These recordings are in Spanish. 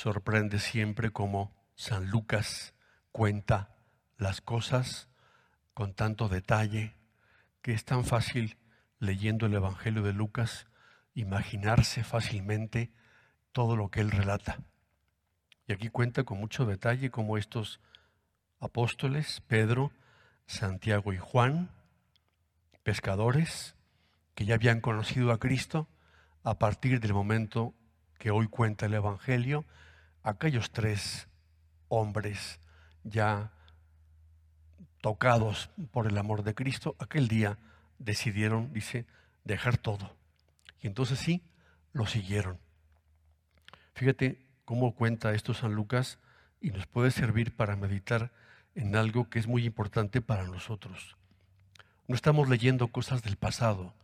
sorprende siempre cómo San Lucas cuenta las cosas con tanto detalle que es tan fácil leyendo el Evangelio de Lucas imaginarse fácilmente todo lo que él relata. Y aquí cuenta con mucho detalle cómo estos apóstoles, Pedro, Santiago y Juan, pescadores, que ya habían conocido a Cristo a partir del momento que hoy cuenta el Evangelio, aquellos tres hombres ya tocados por el amor de Cristo, aquel día decidieron, dice, dejar todo. Y entonces sí, lo siguieron. Fíjate cómo cuenta esto San Lucas y nos puede servir para meditar en algo que es muy importante para nosotros. No estamos leyendo cosas del pasado,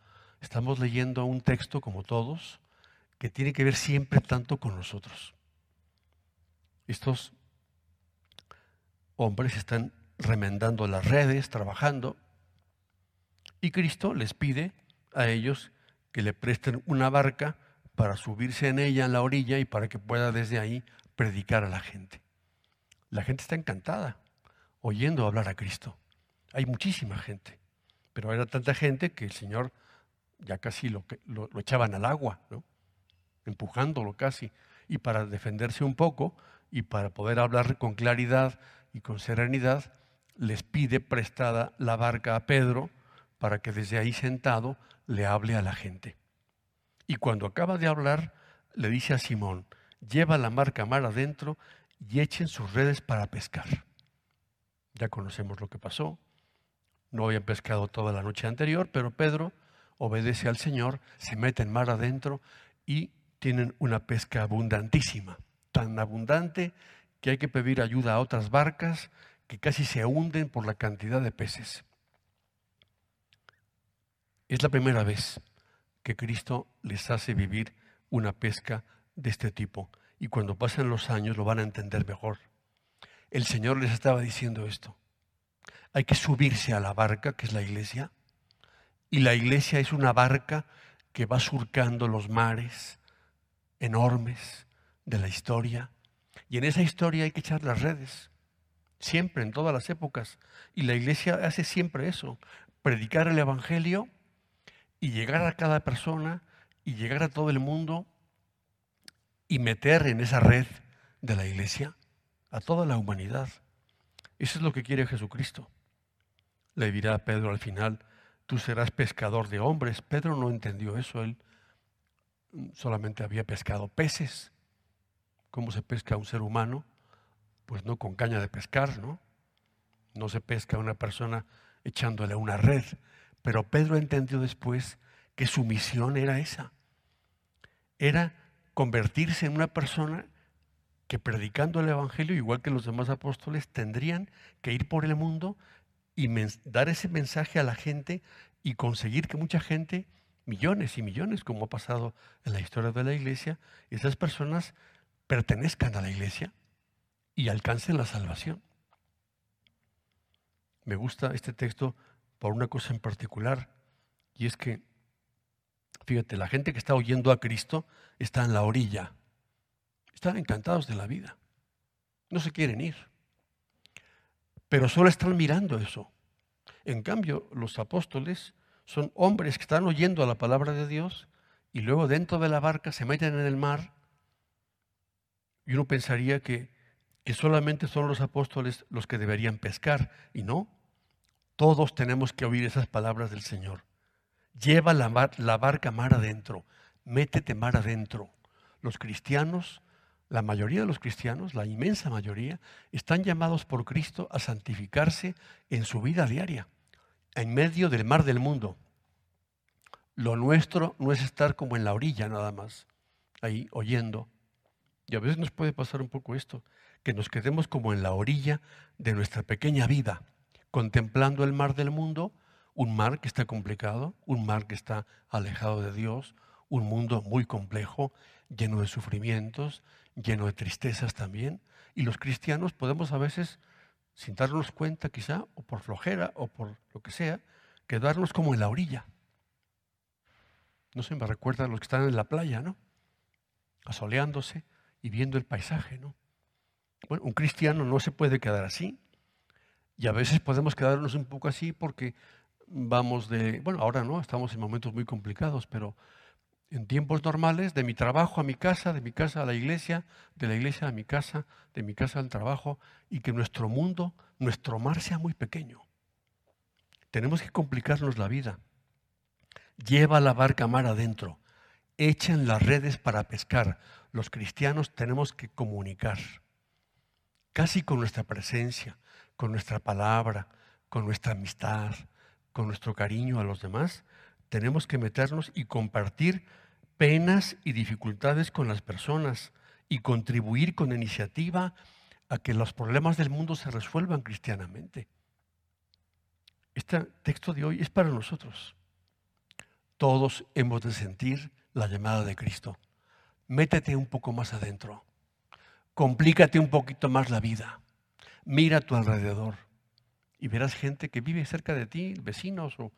estamos leyendo un texto como todos que tiene que ver siempre tanto con nosotros. Estos hombres están remendando las redes, trabajando, y Cristo les pide a ellos que le presten una barca para subirse en ella en la orilla y para que pueda desde ahí predicar a la gente. La gente está encantada oyendo hablar a Cristo. Hay muchísima gente, pero era tanta gente que el Señor ya casi lo, lo, echaban al agua, ¿no? empujándolo casi. Y para defenderse un poco y para poder hablar con claridad y con serenidad, les pide prestada la barca a Pedro para que desde ahí sentado le hable a la gente. Y cuando acaba de hablar, le dice a Simón, lleva la marca mar adentro y echen sus redes para pescar. Ya conocemos lo que pasó. No habían pescado toda la noche anterior, pero Pedro obedece al Señor, se mete en mar adentro y tienen una pesca abundantísima, tan abundante que hay que pedir ayuda a otras barcas que casi se hunden por la cantidad de peces. Es la primera vez que Cristo les hace vivir una pesca de este tipo y cuando pasen los años lo van a entender mejor. El Señor les estaba diciendo esto. Hay que subirse a la barca, que es la iglesia, y la iglesia es una barca que va surcando los mares enormes de la historia. Y en esa historia hay que echar las redes, siempre, en todas las épocas. Y la iglesia hace siempre eso, predicar el Evangelio y llegar a cada persona y llegar a todo el mundo y meter en esa red de la iglesia a toda la humanidad. Eso es lo que quiere Jesucristo. Le dirá Pedro al final, tú serás pescador de hombres. Pedro no entendió eso, él solamente había pescado peces. ¿Cómo se pesca un ser humano? Pues no con caña de pescar, ¿no? No se pesca a una persona echándole una red. Pero Pedro entendió después que su misión era esa. Era convertirse en una persona que predicando el Evangelio, igual que los demás apóstoles, tendrían que ir por el mundo y dar ese mensaje a la gente y conseguir que mucha gente, millones y millones, como ha pasado en la historia de la iglesia, esas personas pertenezcan a la iglesia y alcancen la salvación. Me gusta este texto por una cosa en particular, y es que, fíjate, la gente que está oyendo a Cristo está en la orilla, están encantados de la vida, no se quieren ir, pero solo están mirando eso. En cambio, los apóstoles son hombres que están oyendo a la palabra de Dios y luego dentro de la barca se meten en el mar y uno pensaría que, que solamente son los apóstoles los que deberían pescar y no, todos tenemos que oír esas palabras del Señor. Lleva la, la barca mar adentro, métete mar adentro. Los cristianos la mayoría de los cristianos, la inmensa mayoría, están llamados por Cristo a santificarse en su vida diaria, en medio del mar del mundo. Lo nuestro no es estar como en la orilla nada más, ahí oyendo. Y a veces nos puede pasar un poco esto, que nos quedemos como en la orilla de nuestra pequeña vida, contemplando el mar del mundo, un mar que está complicado, un mar que está alejado de Dios, un mundo muy complejo, lleno de sufrimientos, lleno de tristezas también. Y los cristianos podemos a veces, sin darnos cuenta quizá, o por flojera, o por lo que sea, quedarnos como en la orilla. No se me recuerda a los que están en la playa, ¿no? Asoleándose y viendo el paisaje, ¿no? Bueno, un cristiano no se puede quedar así. Y a veces podemos quedarnos un poco así porque vamos de, bueno, ahora no, estamos en momentos muy complicados, pero en tiempos normales, de mi trabajo a mi casa, de mi casa a la iglesia, de la iglesia a mi casa, de mi casa al trabajo, y que nuestro mundo, nuestro mar sea muy pequeño. Tenemos que complicarnos la vida. Lleva la barca mar adentro. Echen las redes para pescar. Los cristianos tenemos que comunicar, casi con nuestra presencia, con nuestra palabra, con nuestra amistad, con nuestro cariño a los demás, tenemos que meternos y compartir penas y dificultades con las personas y contribuir con iniciativa a que los problemas del mundo se resuelvan cristianamente. Este texto de hoy es para nosotros. Todos hemos de sentir la llamada de Cristo. Métete un poco más adentro. Complícate un poquito más la vida. Mira a tu alrededor y verás gente que vive cerca de ti, vecinos o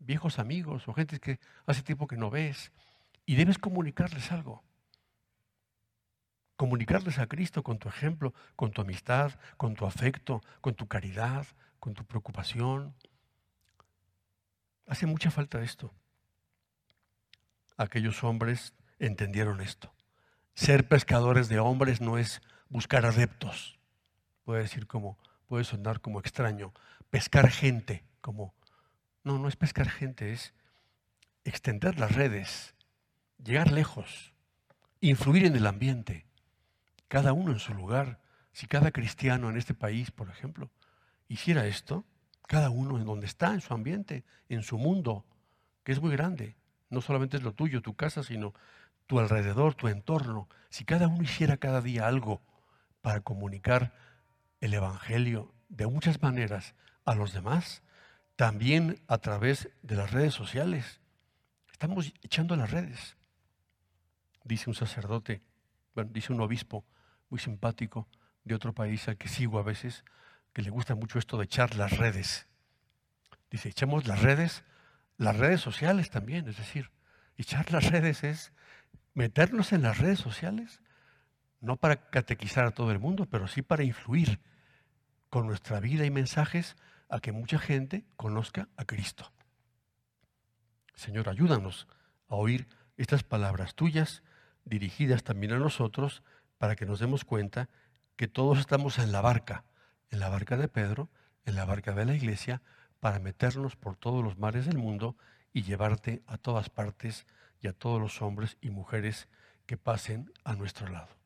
viejos amigos o gente que hace tiempo que no ves y debes comunicarles algo. Comunicarles a Cristo con tu ejemplo, con tu amistad, con tu afecto, con tu caridad, con tu preocupación. Hace mucha falta esto. Aquellos hombres entendieron esto. Ser pescadores de hombres no es buscar adeptos. Puede decir como, puede sonar como extraño. Pescar gente, como no, no es pescar gente, es extender las redes, llegar lejos, influir en el ambiente, cada uno en su lugar. Si cada cristiano en este país, por ejemplo, hiciera esto, cada uno en donde está, en su ambiente, en su mundo, que es muy grande, no solamente es lo tuyo, tu casa, sino tu alrededor, tu entorno, si cada uno hiciera cada día algo para comunicar el Evangelio de muchas maneras a los demás, también a través de las redes sociales. Estamos echando las redes. Dice un sacerdote, bueno, dice un obispo muy simpático de otro país al que sigo a veces, que le gusta mucho esto de echar las redes. Dice, echamos las redes, las redes sociales también, es decir, echar las redes es meternos en las redes sociales, no para catequizar a todo el mundo, pero sí para influir con nuestra vida y mensajes a que mucha gente conozca a Cristo. Señor, ayúdanos a oír estas palabras tuyas dirigidas también a nosotros para que nos demos cuenta que todos estamos en la barca, en la barca de Pedro, en la barca de la iglesia, para meternos por todos los mares del mundo y llevarte a todas partes y a todos los hombres y mujeres que pasen a nuestro lado.